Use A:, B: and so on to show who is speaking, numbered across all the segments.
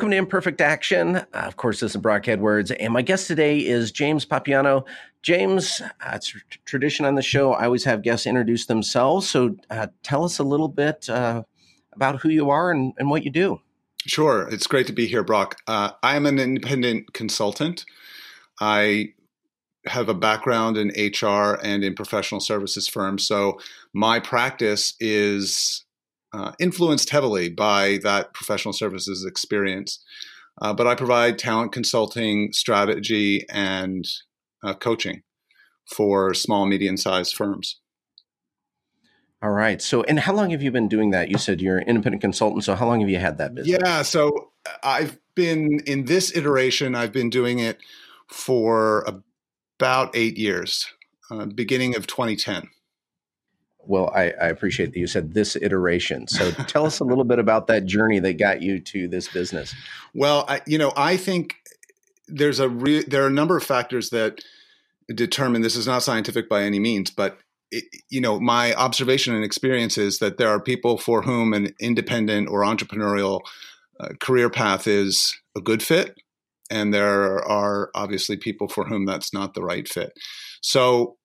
A: Welcome to Imperfect Action. Uh, of course, this is Brock Edwards, and my guest today is James Papiano. James, uh, it's tradition on the show. I always have guests introduce themselves. So uh, tell us a little bit uh, about who you are and, and, what you do.
B: Sure. It's great to be here, Brock. Uh, I am an independent consultant. I have a background in HR and in professional services firms. So my practice is uh, influenced heavily by that professional services experience. Uh, but I provide talent consulting, strategy, and uh, coaching for small, medium sized firms.
A: All right. So, and how long have you been doing that? You said you're an independent consultant. So, how long have you had that business?
B: Yeah. So, I've been in this iteration, I've been doing it for about eight years, uh, beginning of 2010.
A: Well, I, I, appreciate that you said this iteration. So tell us a little bit about that journey that got you to this business.
B: Well, I, you know, I think there's a re- there are a number of factors that determine this is not scientific by any means, but it, you know, my observation and experience is that there are people for whom an independent or entrepreneurial uh, career path is a good fit, and there are obviously people for whom that's not the right fit. So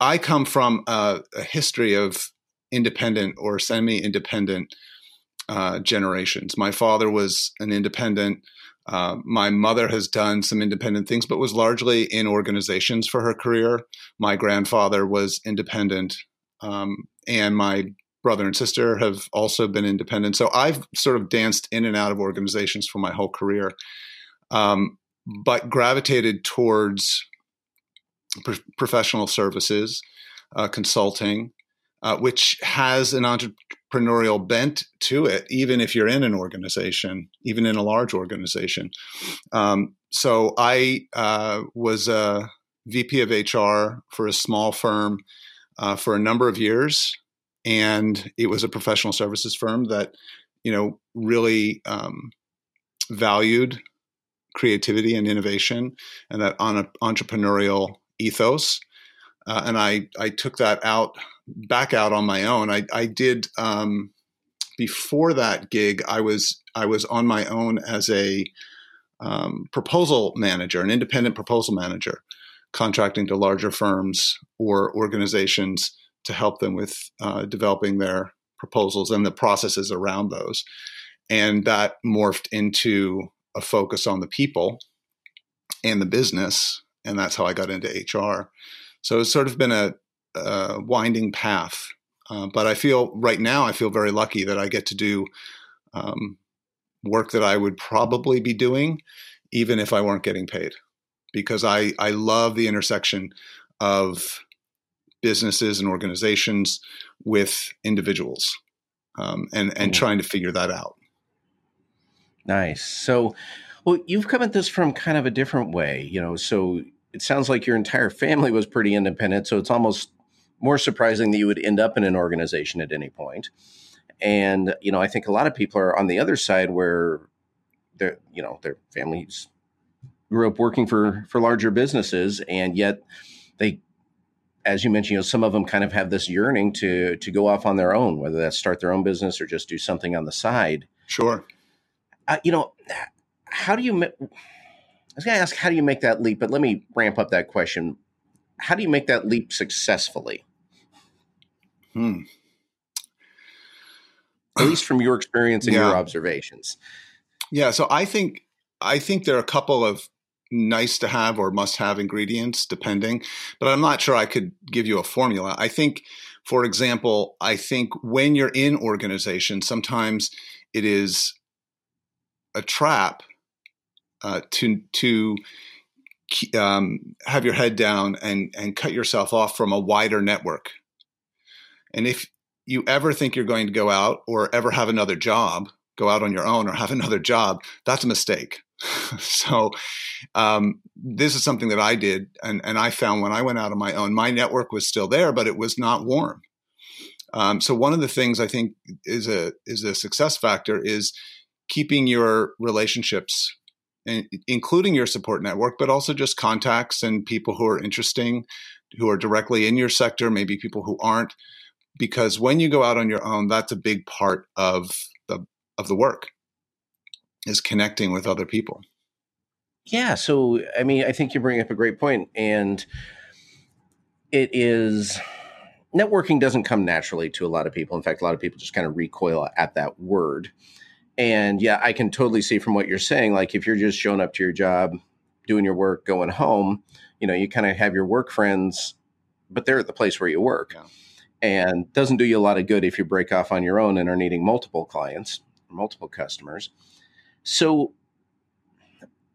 B: I come from a, a history of independent or semi-independent uh, generations. My father was an independent. Uh, my mother has done some independent things, but was largely in organizations for her career. My grandfather was independent, um, and my brother and sister have also been independent. So I've sort of danced in and out of organizations for my whole career, um, but gravitated towards pro- professional services, uh, consulting, uh, which has an entrepreneurial bent to it, even if you're in an organization, even in a large organization. Um, so I uh, was a VP of HR for a small firm uh, for a number of years, and it was a professional services firm that, you know, really um, valued creativity and innovation and that on entrepreneurial ethos. Uh, and I, I took that out back out on my own. I, I did um, before that gig. I was I was on my own as a um, proposal manager, an independent proposal manager, contracting to larger firms or organizations to help them with uh, developing their proposals and the processes around those. And that morphed into a focus on the people and the business and that's how I got into HR. So it's sort of been a, a winding path. Uh, but I feel right now, I feel very lucky that I get to do um, work that I would probably be doing even if I weren't getting paid, because I, I love the intersection of businesses and organizations with individuals um, and, and trying to figure that out.
A: Nice. So, well, you've come at this from kind of a different way, you know. So it sounds like your entire family was pretty independent. So it's almost more surprising that you would end up in an organization at any point. And you know, I think a lot of people are on the other side where their you know their families grew up working for for larger businesses, and yet they, as you mentioned, you know, some of them kind of have this yearning to to go off on their own, whether that's start their own business or just do something on the side.
B: Sure.
A: Uh, you know, how do you? I was going to ask, how do you make that leap? But let me ramp up that question. How do you make that leap successfully?
B: Hmm.
A: At least from your experience and yeah. your observations.
B: Yeah. So I think I think there are a couple of nice to have or must have ingredients, depending. But I'm not sure I could give you a formula. I think, for example, I think when you're in organization, sometimes it is a trap uh, to to um, have your head down and and cut yourself off from a wider network. And if you ever think you're going to go out or ever have another job, go out on your own or have another job, that's a mistake. so um, this is something that I did, and and I found when I went out on my own, my network was still there, but it was not warm. Um, so one of the things I think is a is a success factor is keeping your relationships including your support network, but also just contacts and people who are interesting, who are directly in your sector, maybe people who aren't. Because when you go out on your own, that's a big part of the of the work. is connecting with other people.
A: Yeah. So, I mean, I think you bring up a great point, and it is networking doesn't come naturally to a lot of people. In fact, a lot of people just kind of recoil at that word. And yeah, I can totally see from what you're saying. Like, if you're just showing up to your job, doing your work, going home, you know, you kind of have your work friends, but they're at the place where you work. Yeah. And doesn't do you a lot of good if you break off on your own and are needing multiple clients, multiple customers. So,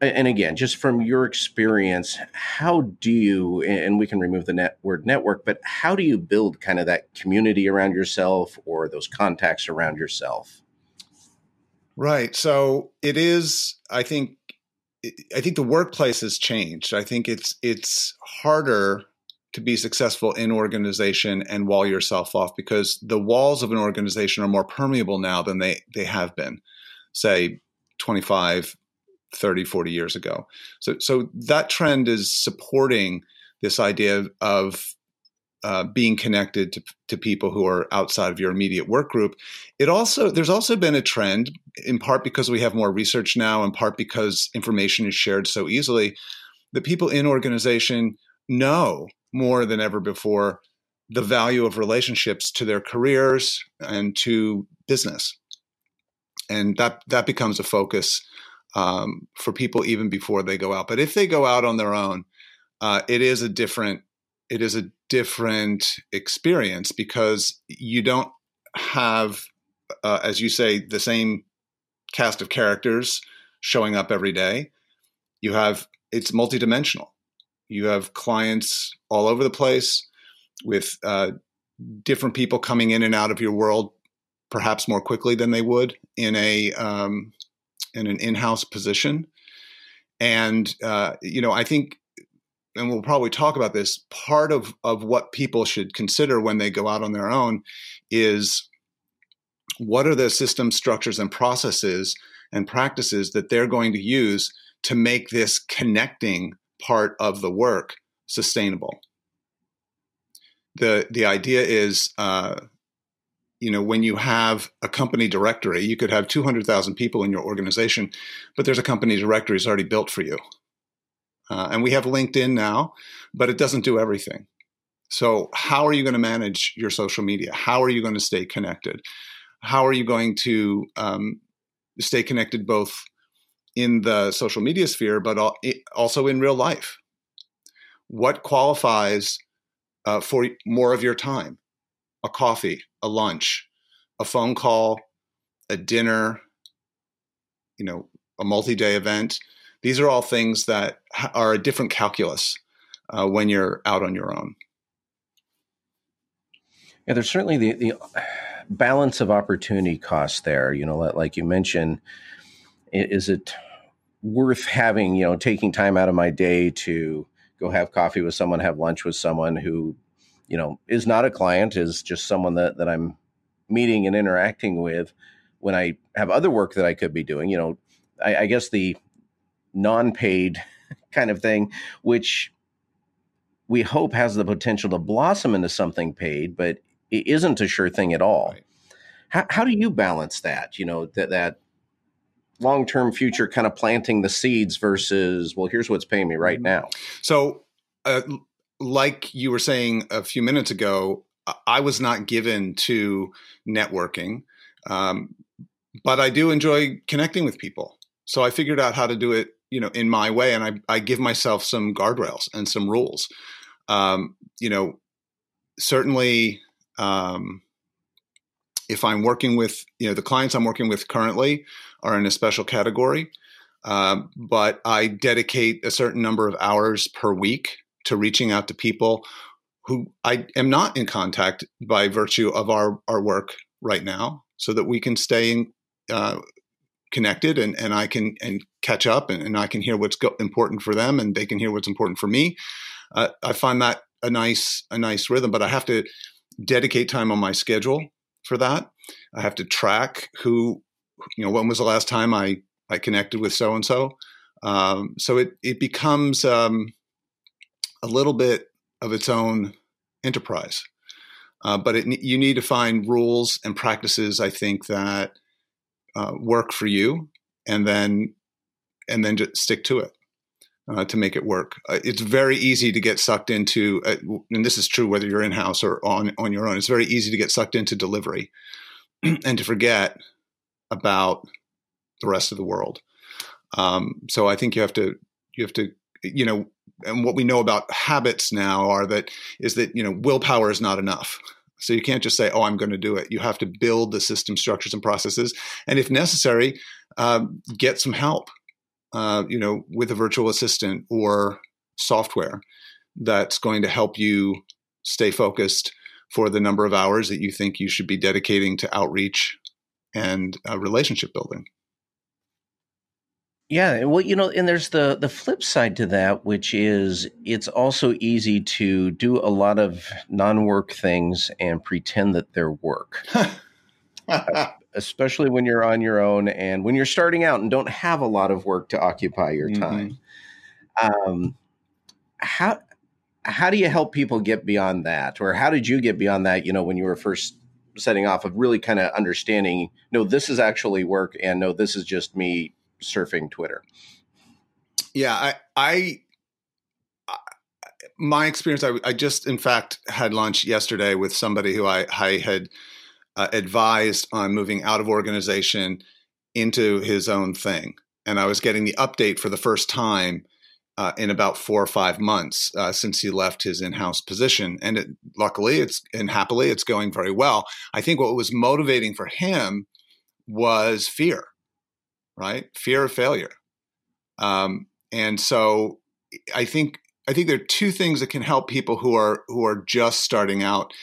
A: and again, just from your experience, how do you, and we can remove the net word network, but how do you build kind of that community around yourself or those contacts around yourself?
B: Right. So it is, I think, I think the workplace has changed. I think it's it's harder to be successful in organization and wall yourself off because the walls of an organization are more permeable now than they they have been, say 25, 30, 40 years ago. So, so that trend is supporting this idea of uh, being connected to, to people who are outside of your immediate work group. It also there's also been a trend, in part because we have more research now, in part because information is shared so easily, that people in organization know more than ever before the value of relationships to their careers and to business, and that that becomes a focus um, for people even before they go out. But if they go out on their own, uh, it is a different it is a different experience because you don't have, uh, as you say, the same cast of characters showing up every day. You have it's multidimensional. You have clients all over the place with uh, different people coming in and out of your world, perhaps more quickly than they would in a um, in an in-house position. And uh, you know, I think, and we'll probably talk about this. Part of of what people should consider when they go out on their own is what are the system structures and processes and practices that they're going to use to make this connecting part of the work sustainable. the The idea is uh, you know when you have a company directory you could have 200000 people in your organization but there's a company directory that's already built for you uh, and we have linkedin now but it doesn't do everything. So how are you going to manage your social media? How are you going to stay connected? How are you going to um, stay connected both in the social media sphere but also in real life? What qualifies uh, for more of your time? A coffee, a lunch, a phone call, a dinner, you know, a multi-day event. These are all things that are a different calculus uh, when you're out on your own.
A: Yeah, there's certainly the, the balance of opportunity cost there. You know, like you mentioned, is it worth having, you know, taking time out of my day to go have coffee with someone, have lunch with someone who you know is not a client is just someone that that i'm meeting and interacting with when i have other work that i could be doing you know i, I guess the non-paid kind of thing which we hope has the potential to blossom into something paid but it isn't a sure thing at all right. how, how do you balance that you know that that long-term future kind of planting the seeds versus well here's what's paying me right mm-hmm. now
B: so uh, like you were saying a few minutes ago, I was not given to networking, um, but I do enjoy connecting with people. So I figured out how to do it, you know, in my way, and I, I give myself some guardrails and some rules. Um, you know, certainly, um, if I'm working with, you know, the clients I'm working with currently are in a special category, uh, but I dedicate a certain number of hours per week to reaching out to people who I am not in contact by virtue of our, our work right now so that we can stay in, uh, connected and, and I can and catch up and, and I can hear what's go- important for them and they can hear what's important for me. Uh, I find that a nice a nice rhythm, but I have to dedicate time on my schedule for that. I have to track who you know when was the last time I I connected with so and so. So it it becomes um, a little bit of its own enterprise. Uh, but it, you need to find rules and practices, I think, that uh, work for you and then and then just stick to it uh, to make it work. Uh, it's very easy to get sucked into, uh, and this is true whether you're in house or on on your own. It's very easy to get sucked into delivery and to forget about the rest of the world. Um, so I think you have to you have to you know and what we know about habits now are that is that you know willpower is not enough so you can't just say oh i'm going to do it you have to build the system structures and processes and if necessary uh, get some help uh, you know with a virtual assistant or software that's going to help you stay focused for the number of hours that you think you should be dedicating to outreach and uh, relationship building
A: yeah, well, you know, and there's the the flip side to that, which is it's also easy to do a lot of non-work things and pretend that they're work. Especially when you're on your own and when you're starting out and don't have a lot of work to occupy your mm-hmm. time. Mm-hmm. Um, how how do you help people get beyond that, or how did you get beyond that? You know, when you were first setting off of really kind of understanding, no, this is actually work, and no, this is just me surfing Twitter.
B: Yeah, I, I, my experience, I, I, just in fact had lunch yesterday with somebody who I, I had uh, advised on moving out of organization into his own thing, and I was getting the update for the first time. Uh, in about four or five months uh, since he left his in-house position, and it, luckily, it's and happily, it's going very well. I think what was motivating for him was fear right? Fear of failure. Um, and so I think I think there are two things that can help people who are who are just starting out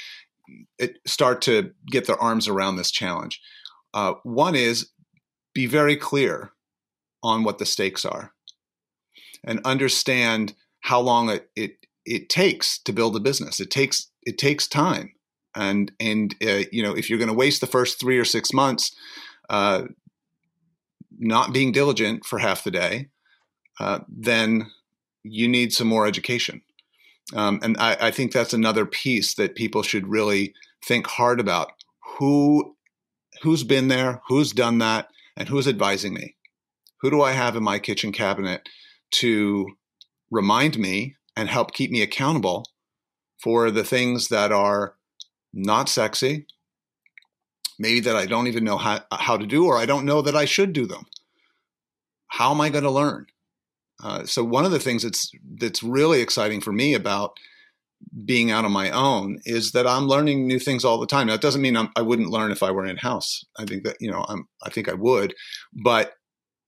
B: start to get their arms around this challenge. Uh, one is be very clear on what the stakes are, and understand how long it it, it takes to build a business. It takes it takes time, and and uh, you know if you're going to waste the first three or six months uh, not being diligent for half the day, uh, then you need some more education. Um, and I, I, think that's another piece that people should really think hard about. Who, who's been there? Who's done that? And who's advising me? Who do I have in my kitchen cabinet to remind me and help keep me accountable for the things that are not sexy, maybe that I don't even know how, how to do, or I don't know that I should do them. How am I going to learn? Uh, so one of the things that's that's really exciting for me about being out on my own is that I'm learning new things all the time. That doesn't mean I'm, I would not learn if I were in house. I think that you know I'm, I think I would, but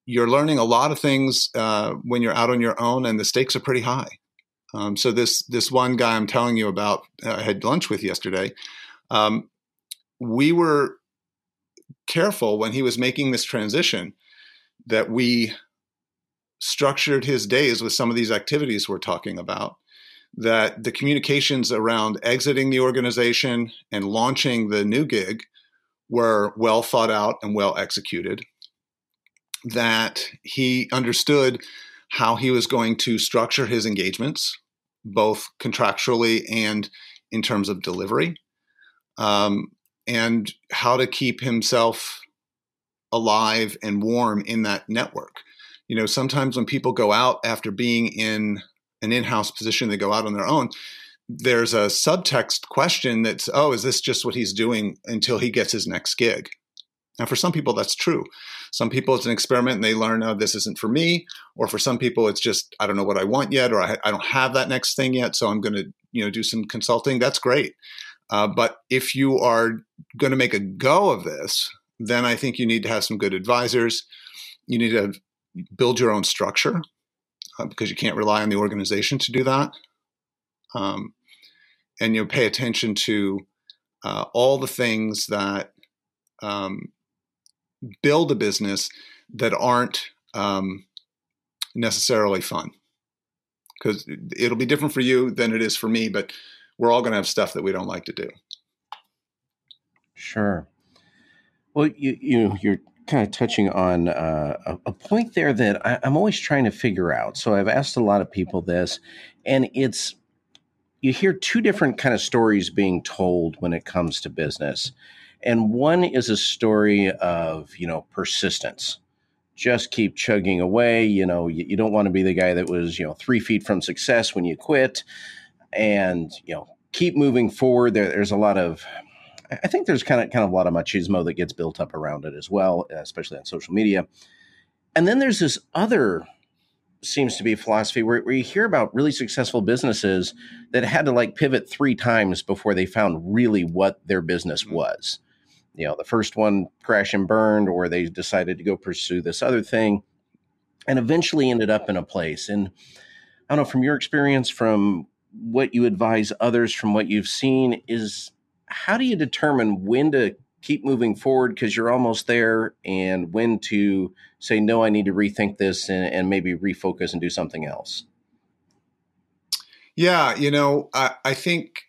B: you're learning a lot of things uh, when you're out on your own, and the stakes are pretty high. Um, so this this one guy I'm telling you about, uh, I had lunch with yesterday. Um, we were careful when he was making this transition that we structured his days with some of these activities we're talking about that the communications around exiting the organization and launching the new gig were well thought out and well executed that he understood how he was going to structure his engagements both contractually and in terms of delivery um, and how to keep himself alive and warm in that network. You know, sometimes when people go out after being in an in-house position, they go out on their own. There's a subtext question that's, oh, is this just what he's doing until he gets his next gig? Now, for some people, that's true. Some people, it's an experiment and they learn, oh, this isn't for me. Or for some people, it's just, I don't know what I want yet, or I, I don't have that next thing yet. So I'm going to, you know, do some consulting. That's great. Uh, but if you are going to make a go of this, then I think you need to have some good advisors. You need to build your own structure uh, because you can't rely on the organization to do that. Um, and you pay attention to uh, all the things that um, build a business that aren't um, necessarily fun. Because it'll be different for you than it is for me, but we're all going to have stuff that we don't like to do.
A: Sure. Well, you you you're kind of touching on uh, a, point there that I, I'm always trying to figure out. So I've asked a lot of people this, and it's you hear two different kind of stories being told when it comes to business, and one is a story of you know persistence, just keep chugging away. You know, you, you don't want to be the guy that was, you know, three feet from success when you quit and, you know, keep moving forward. There, there's a lot of, I think there's kind of, kind of a lot of machismo that gets built up around it as well, especially on social media. And then there's this other seems to be philosophy where, where you hear about really successful businesses that had to like pivot three times before they found really what their business mm-hmm. was you know the first one crashed and burned or they decided to go pursue this other thing and eventually ended up in a place and i don't know from your experience from what you advise others from what you've seen is how do you determine when to keep moving forward because you're almost there and when to say no i need to rethink this and, and maybe refocus and do something else
B: yeah you know I, I think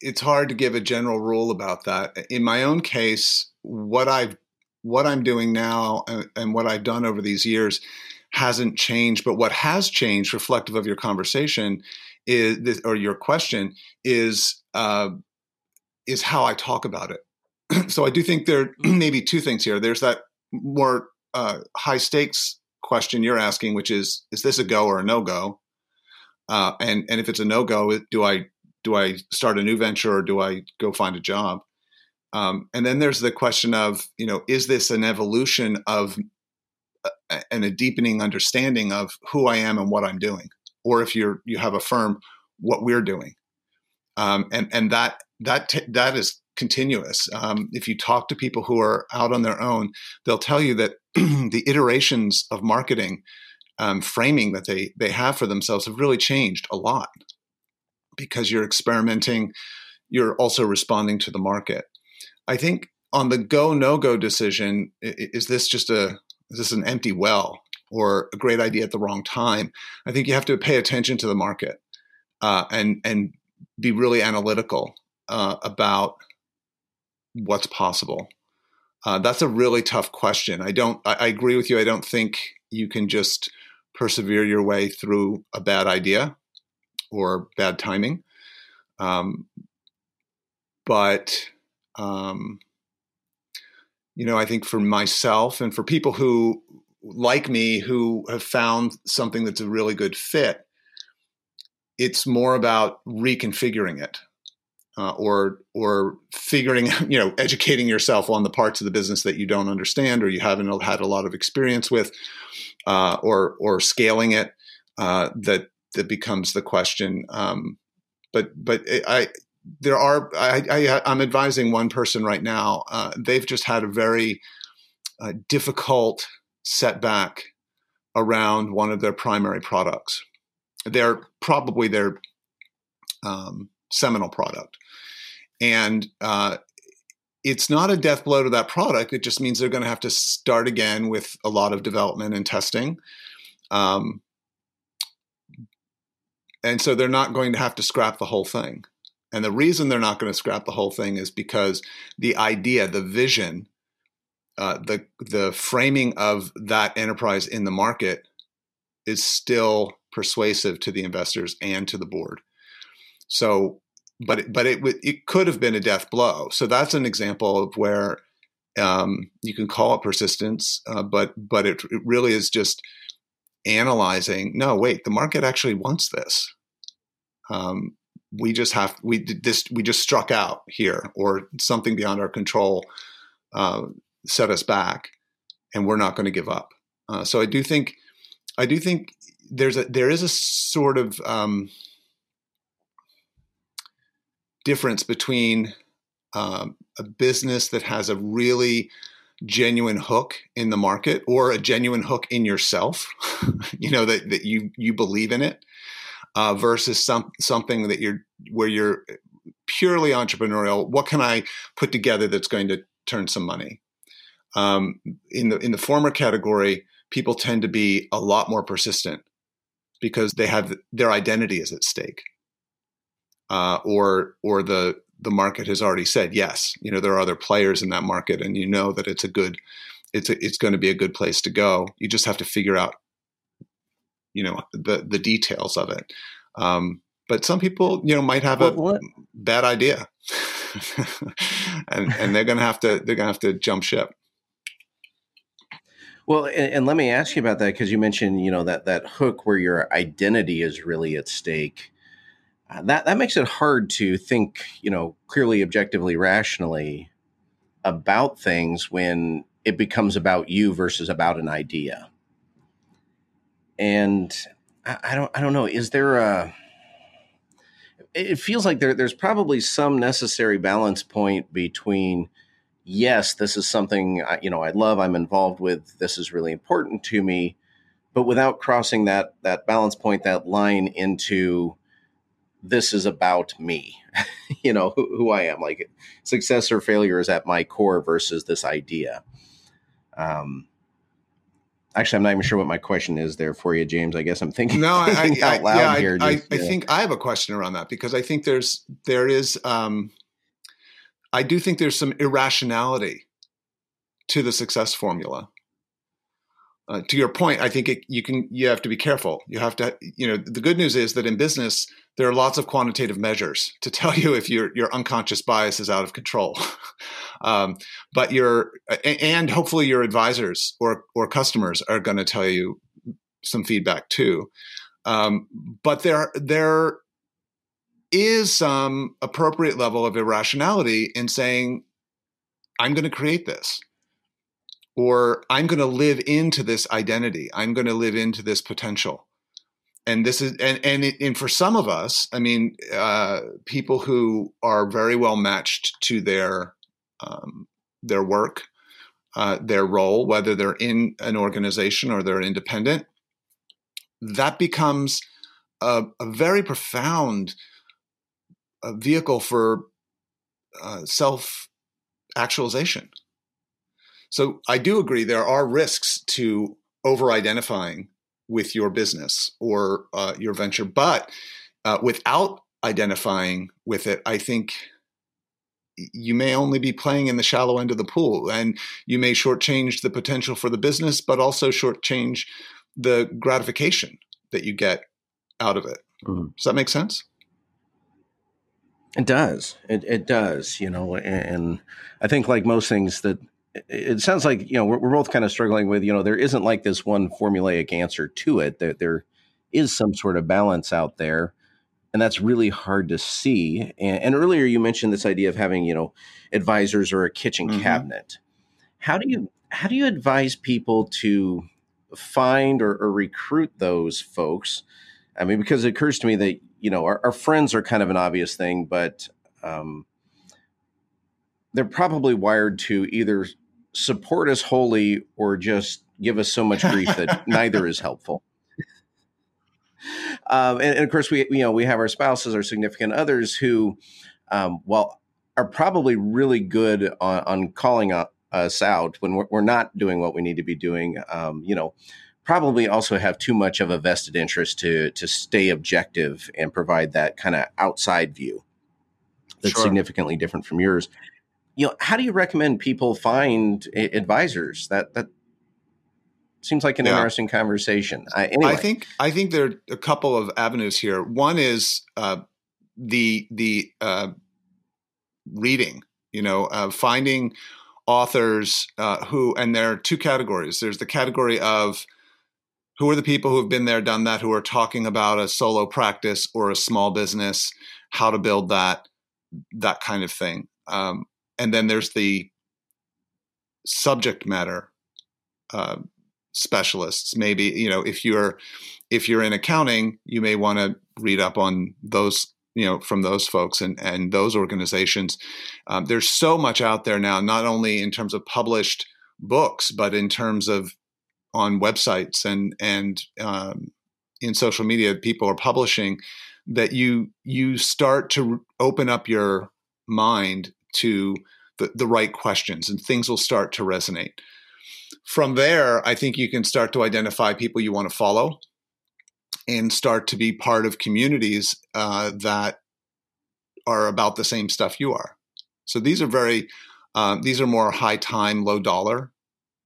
B: it's hard to give a general rule about that. In my own case, what I've what I'm doing now and, and what I've done over these years hasn't changed. But what has changed, reflective of your conversation, is or your question, is uh, is how I talk about it. so I do think there may be two things here. There's that more uh, high stakes question you're asking, which is is this a go or a no go? Uh, and and if it's a no go, do I do I start a new venture or do I go find a job? Um, and then there's the question of, you know, is this an evolution of uh, and a deepening understanding of who I am and what I'm doing, or if you're you have a firm, what we're doing, um, and and that that t- that is continuous. Um, if you talk to people who are out on their own, they'll tell you that the iterations of marketing um, framing that they they have for themselves have really changed a lot because you're experimenting, you're also responding to the market. I think on the go no go decision, is this just a is this an empty well or a great idea at the wrong time? I think you have to pay attention to the market uh, and and be really analytical uh, about what's possible. Uh, that's a really tough question. I don't. I, I agree with you. I don't think you can just persevere your way through a bad idea or bad timing. Um, but um, you know, I think for myself and for people who like me who have found something that's a really good fit, it's more about reconfiguring it. Uh, or or figuring you know educating yourself on the parts of the business that you don't understand or you haven't had a lot of experience with uh, or or scaling it uh, that that becomes the question. Um, but but I there are I, I am advising one person right now. Uh, they've just had a very uh, difficult setback around one of their primary products. They're probably their um, seminal product, and uh, it's not a death blow to that product. It just means they're going to have to start again with a lot of development and testing. Um, and so they're not going to have to scrap the whole thing. And the reason they're not going to scrap the whole thing is because the idea, the vision, uh, the the framing of that enterprise in the market is still persuasive to the investors and to the board. So, but it, but it it could have been a death blow. So that's an example of where um, you can call it persistence, uh, but but it, it really is just analyzing no wait the market actually wants this um, we just have we this we just struck out here or something beyond our control uh, set us back and we're not going to give up uh, so i do think i do think there's a there is a sort of um, difference between um, a business that has a really genuine hook in the market or a genuine hook in yourself you know that, that you you believe in it uh, versus some something that you're where you're purely entrepreneurial what can i put together that's going to turn some money? Um, in the in the former category people tend to be a lot more persistent because they have their identity is at stake uh, or or the the market has already said yes. You know, there are other players in that market, and you know that it's a good, it's a, it's going to be a good place to go. You just have to figure out, you know, the the details of it. Um, but some people, you know, might have a what? bad idea, and and they're going to have to they're going to have to jump ship.
A: Well, and, and let me ask you about that because you mentioned, you know, that that hook where your identity is really at stake. Uh, that that makes it hard to think, you know, clearly, objectively, rationally about things when it becomes about you versus about an idea. And I, I don't, I don't know. Is there a? It feels like there, there's probably some necessary balance point between yes, this is something I, you know I love, I'm involved with, this is really important to me, but without crossing that that balance point, that line into this is about me, you know who, who, I am. Like success or failure is at my core versus this idea. Um, actually, I'm not even sure what my question is there for you, James. I guess I'm thinking,
B: no,
A: thinking
B: I,
A: out loud
B: yeah,
A: here.
B: I, just, I, I think I have a question around that because I think there's there is um, I do think there's some irrationality to the success formula. Uh, to your point, I think it, you can you have to be careful. You have to you know the good news is that in business there are lots of quantitative measures to tell you if your your unconscious bias is out of control. um, but your and hopefully your advisors or or customers are going to tell you some feedback too. Um, but there there is some appropriate level of irrationality in saying, I'm going to create this, or I'm going to live into this identity. I'm going to live into this potential. And this is, and, and, it, and for some of us, I mean, uh, people who are very well matched to their, um, their work, uh, their role, whether they're in an organization or they're independent, that becomes a, a very profound a vehicle for uh, self actualization. So I do agree there are risks to over identifying with your business or uh, your venture, but uh, without identifying with it, I think you may only be playing in the shallow end of the pool and you may shortchange the potential for the business, but also shortchange the gratification that you get out of it. Mm-hmm. Does that make sense?
A: It does. It, it does. You know, and I think like most things that it sounds like you know we're, we're both kind of struggling with. You know, there isn't like this one formulaic answer to it. That there is some sort of balance out there, and that's really hard to see. And, and earlier you mentioned this idea of having you know advisors or a kitchen mm-hmm. cabinet. How do you how do you advise people to find or, or recruit those folks? I mean, because it occurs to me that you know, our, our friends are kind of an obvious thing, but um, they're probably wired to either support us wholly or just give us so much grief that neither is helpful. Um, and, and, of course, we you know we have our spouses, our significant others, who, um, well, are probably really good on, on calling us out when we're, we're, not doing what we need to be doing. Um, you know, probably also have too much of a vested interest to to stay objective and provide that kind of outside view that's sure. significantly different from yours. You know, how do you recommend people find advisors? That that seems like an yeah. interesting conversation.
B: I, anyway. I think I think there are a couple of avenues here. One is uh, the the uh, reading. You know, uh, finding authors uh, who, and there are two categories. There's the category of who are the people who have been there, done that, who are talking about a solo practice or a small business, how to build that, that kind of thing. Um, and then there's the subject matter uh, specialists. Maybe you know if you're if you're in accounting, you may want to read up on those you know from those folks and and those organizations. Um, there's so much out there now, not only in terms of published books, but in terms of on websites and and um, in social media people are publishing that you you start to open up your mind to the, the right questions and things will start to resonate. From there i think you can start to identify people you want to follow and start to be part of communities uh, that are about the same stuff you are. So these are very um, these are more high time low dollar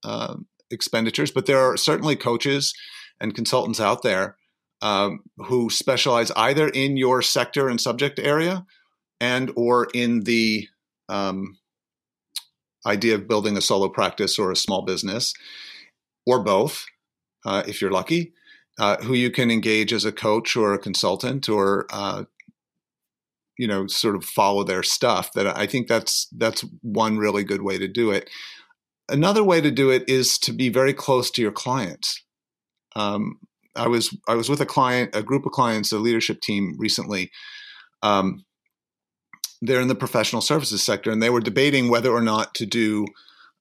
B: um, expenditures, but there are certainly coaches and consultants out there um, who specialize either in your sector and subject area and or in the um, idea of building a solo practice or a small business or both, uh, if you're lucky, uh, who you can engage as a coach or a consultant or uh, you know sort of follow their stuff. That I think that's that's one really good way to do it. Another way to do it is to be very close to your clients. Um, I was I was with a client, a group of clients, a leadership team recently. Um, they're in the professional services sector, and they were debating whether or not to do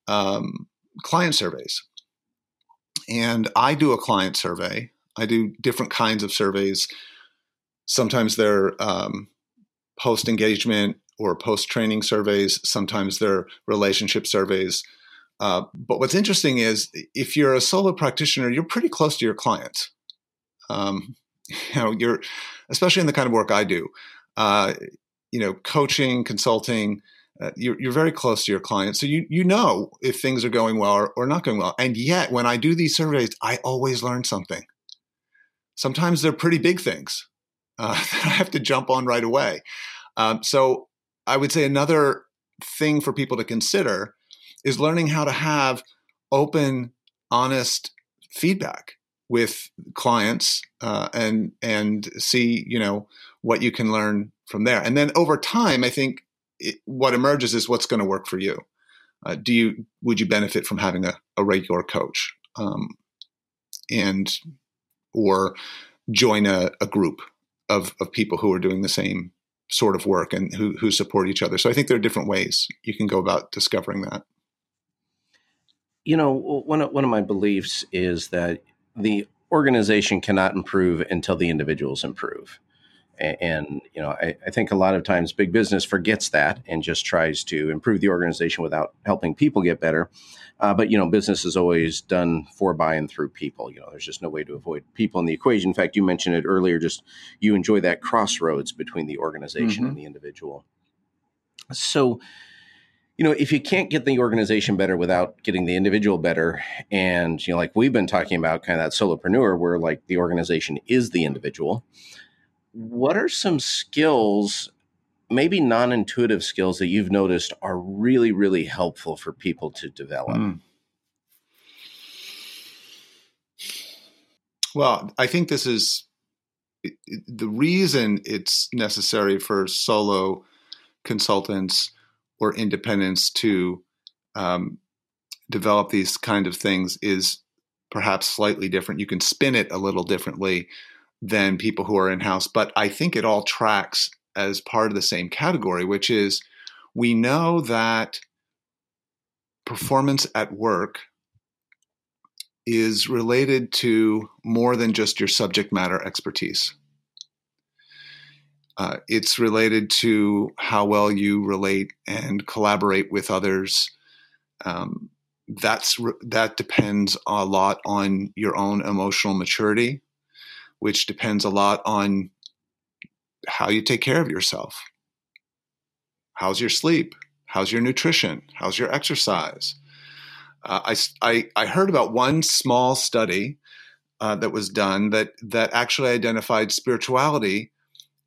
B: um, client surveys. And I do a client survey. I do different kinds of surveys. Sometimes they're um, post engagement or post training surveys. Sometimes they're relationship surveys. Uh, but what's interesting is if you're a solo practitioner, you're pretty close to your clients. Um, you know, you're especially in the kind of work I do. Uh, you know, coaching, consulting, uh, you're, you're, very close to your client. So you, you know if things are going well or, or, not going well. And yet, when I do these surveys, I always learn something. Sometimes they're pretty big things uh, that I have to jump on right away. Um, so I would say another thing for people to consider is learning how to have open, honest feedback with clients uh, and and see you know what you can learn from there. And then over time, I think it, what emerges is what's going to work for you. Uh, do you would you benefit from having a, a regular coach, um, and or join a, a group of of people who are doing the same sort of work and who who support each other. So I think there are different ways you can go about discovering that.
A: You know, one of, one of my beliefs is that the organization cannot improve until the individuals improve and you know I, I, think a lot of times big business forgets that and just tries to improve the organization without helping people get better. Uh, but you know business is always done for by and through people. You know there's just no way to avoid people in the equation. In fact you mentioned it earlier just you enjoy that crossroads between the organization mm-hmm. and the individual. So you know if you can't get the organization better without getting the individual better and you know like we've been talking about kind of that solopreneur where like the organization is the individual what are some skills maybe non-intuitive skills that you've noticed are really really helpful for people to develop mm.
B: well i think this is the reason it's necessary for solo consultants or independents to um, develop these kind of things is perhaps slightly different you can spin it a little differently than people who are in house. But I think it all tracks as part of the same category, which is we know that performance at work is related to more than just your subject matter expertise. Uh, it's related to how well you relate and collaborate with others. Um, that's that depends a lot on your own emotional maturity which depends a lot on how you take care of yourself. How's your sleep? How's your nutrition? How's your exercise? Uh, I, I, I, heard about one small study uh, that was done that, that actually identified spirituality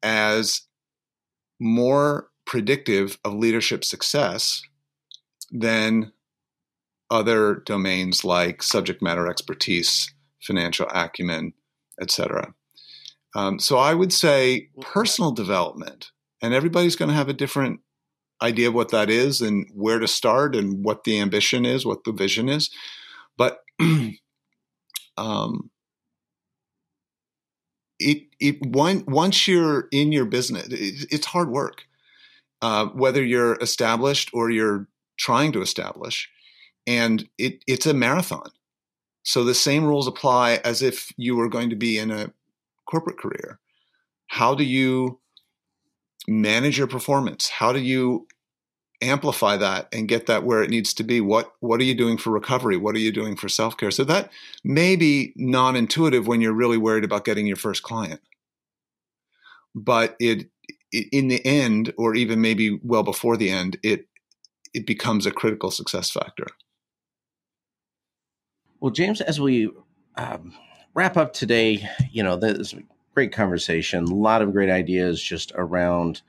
B: as more predictive of leadership success than other domains like subject matter expertise, financial acumen, etc. Um, so I would say personal development, and everybody's going to have a different idea of what that is and where to start and what the ambition is, what the vision is. But um, it it one, once you're in your business, it, it's hard work. Uh, whether you're established or you're trying to establish, and it, it's a marathon. So the same rules apply as if you were going to be in a corporate career. How do you manage your performance? How do you amplify that and get that where it needs to be? What what are you doing for recovery? What are you doing for self-care? So that may be non-intuitive when you're really worried about getting your first client. But it, in the end or even maybe well before the end, it it becomes a critical success factor.
A: Well, James, as we um, wrap up today, you know, this great conversation, a lot of great ideas just around,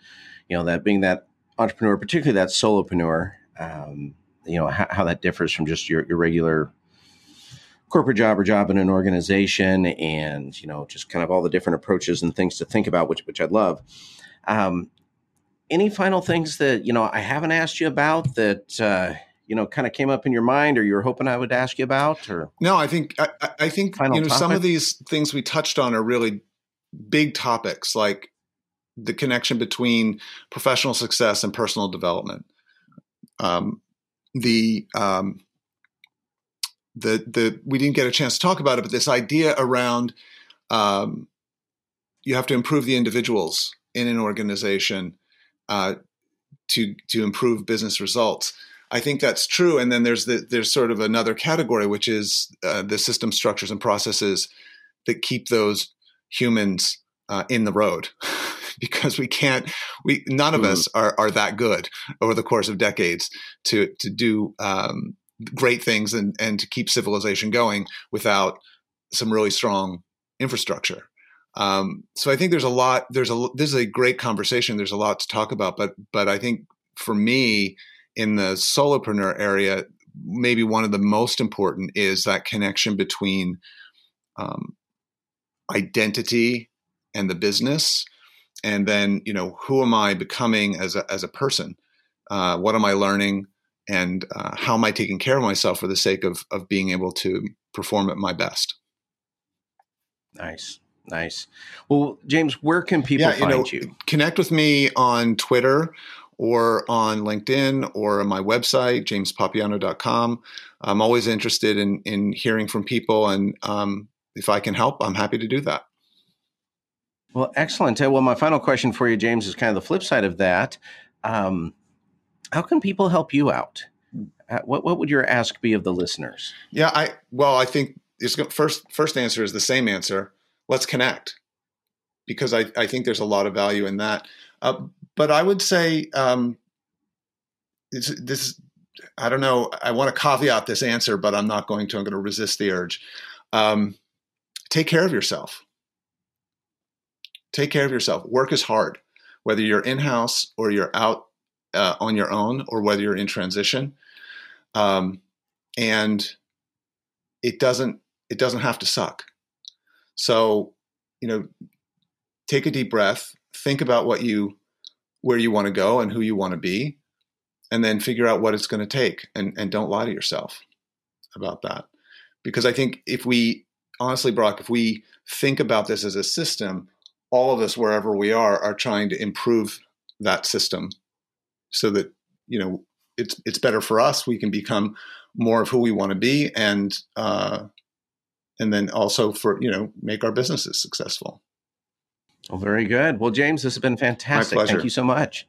A: you know, that being that entrepreneur, particularly that solopreneur, um, you know, how, how, that differs from just your, your regular corporate job or job in an organization, and you know, just kind of all the different approaches and things to think about, which which I love. Um, any final things that you know I haven't asked you about that uh, you know kind of came up in your mind, or you were hoping I would ask you about? Or
B: no, I think I, I think you know topic? some of these things we touched on are really big topics, like the connection between professional success and personal development. Um, the um, the the we didn't get a chance to talk about it, but this idea around um, you have to improve the individuals in an organization uh, to to improve business results. I think that's true. And then there's the, there's sort of another category, which is uh, the system structures and processes that keep those humans uh, in the road. because we can't we none of mm. us are, are that good over the course of decades to to do um, great things and and to keep civilization going without some really strong infrastructure um, so I think there's a lot. There's a this is a great conversation. There's a lot to talk about, but but I think for me in the solopreneur area, maybe one of the most important is that connection between um, identity and the business, and then you know who am I becoming as a as a person? Uh, what am I learning? And uh, how am I taking care of myself for the sake of of being able to perform at my best?
A: Nice. Nice. Well, James, where can people yeah, you find know, you?
B: Connect with me on Twitter or on LinkedIn or on my website, jamespapiano.com. I'm always interested in, in hearing from people. And um, if I can help, I'm happy to do that.
A: Well, excellent. Well, my final question for you, James, is kind of the flip side of that. Um, how can people help you out? Uh, what, what would your ask be of the listeners?
B: Yeah, I well, I think it's first first answer is the same answer let's connect because I, I think there's a lot of value in that. Uh, but I would say um, this, I don't know. I want to caveat this answer, but I'm not going to. I'm going to resist the urge. Um, take care of yourself. Take care of yourself. Work is hard, whether you're in house or you're out uh, on your own, or whether you're in transition. Um, and it doesn't. It doesn't have to suck. So, you know, take a deep breath, think about what you where you want to go and who you want to be, and then figure out what it's going to take and, and don't lie to yourself about that. Because I think if we honestly, Brock, if we think about this as a system, all of us, wherever we are, are trying to improve that system so that, you know, it's it's better for us. We can become more of who we want to be and uh, and then also for you know make our businesses successful.
A: Well, very good. Well, James, this has been fantastic. Thank you so much.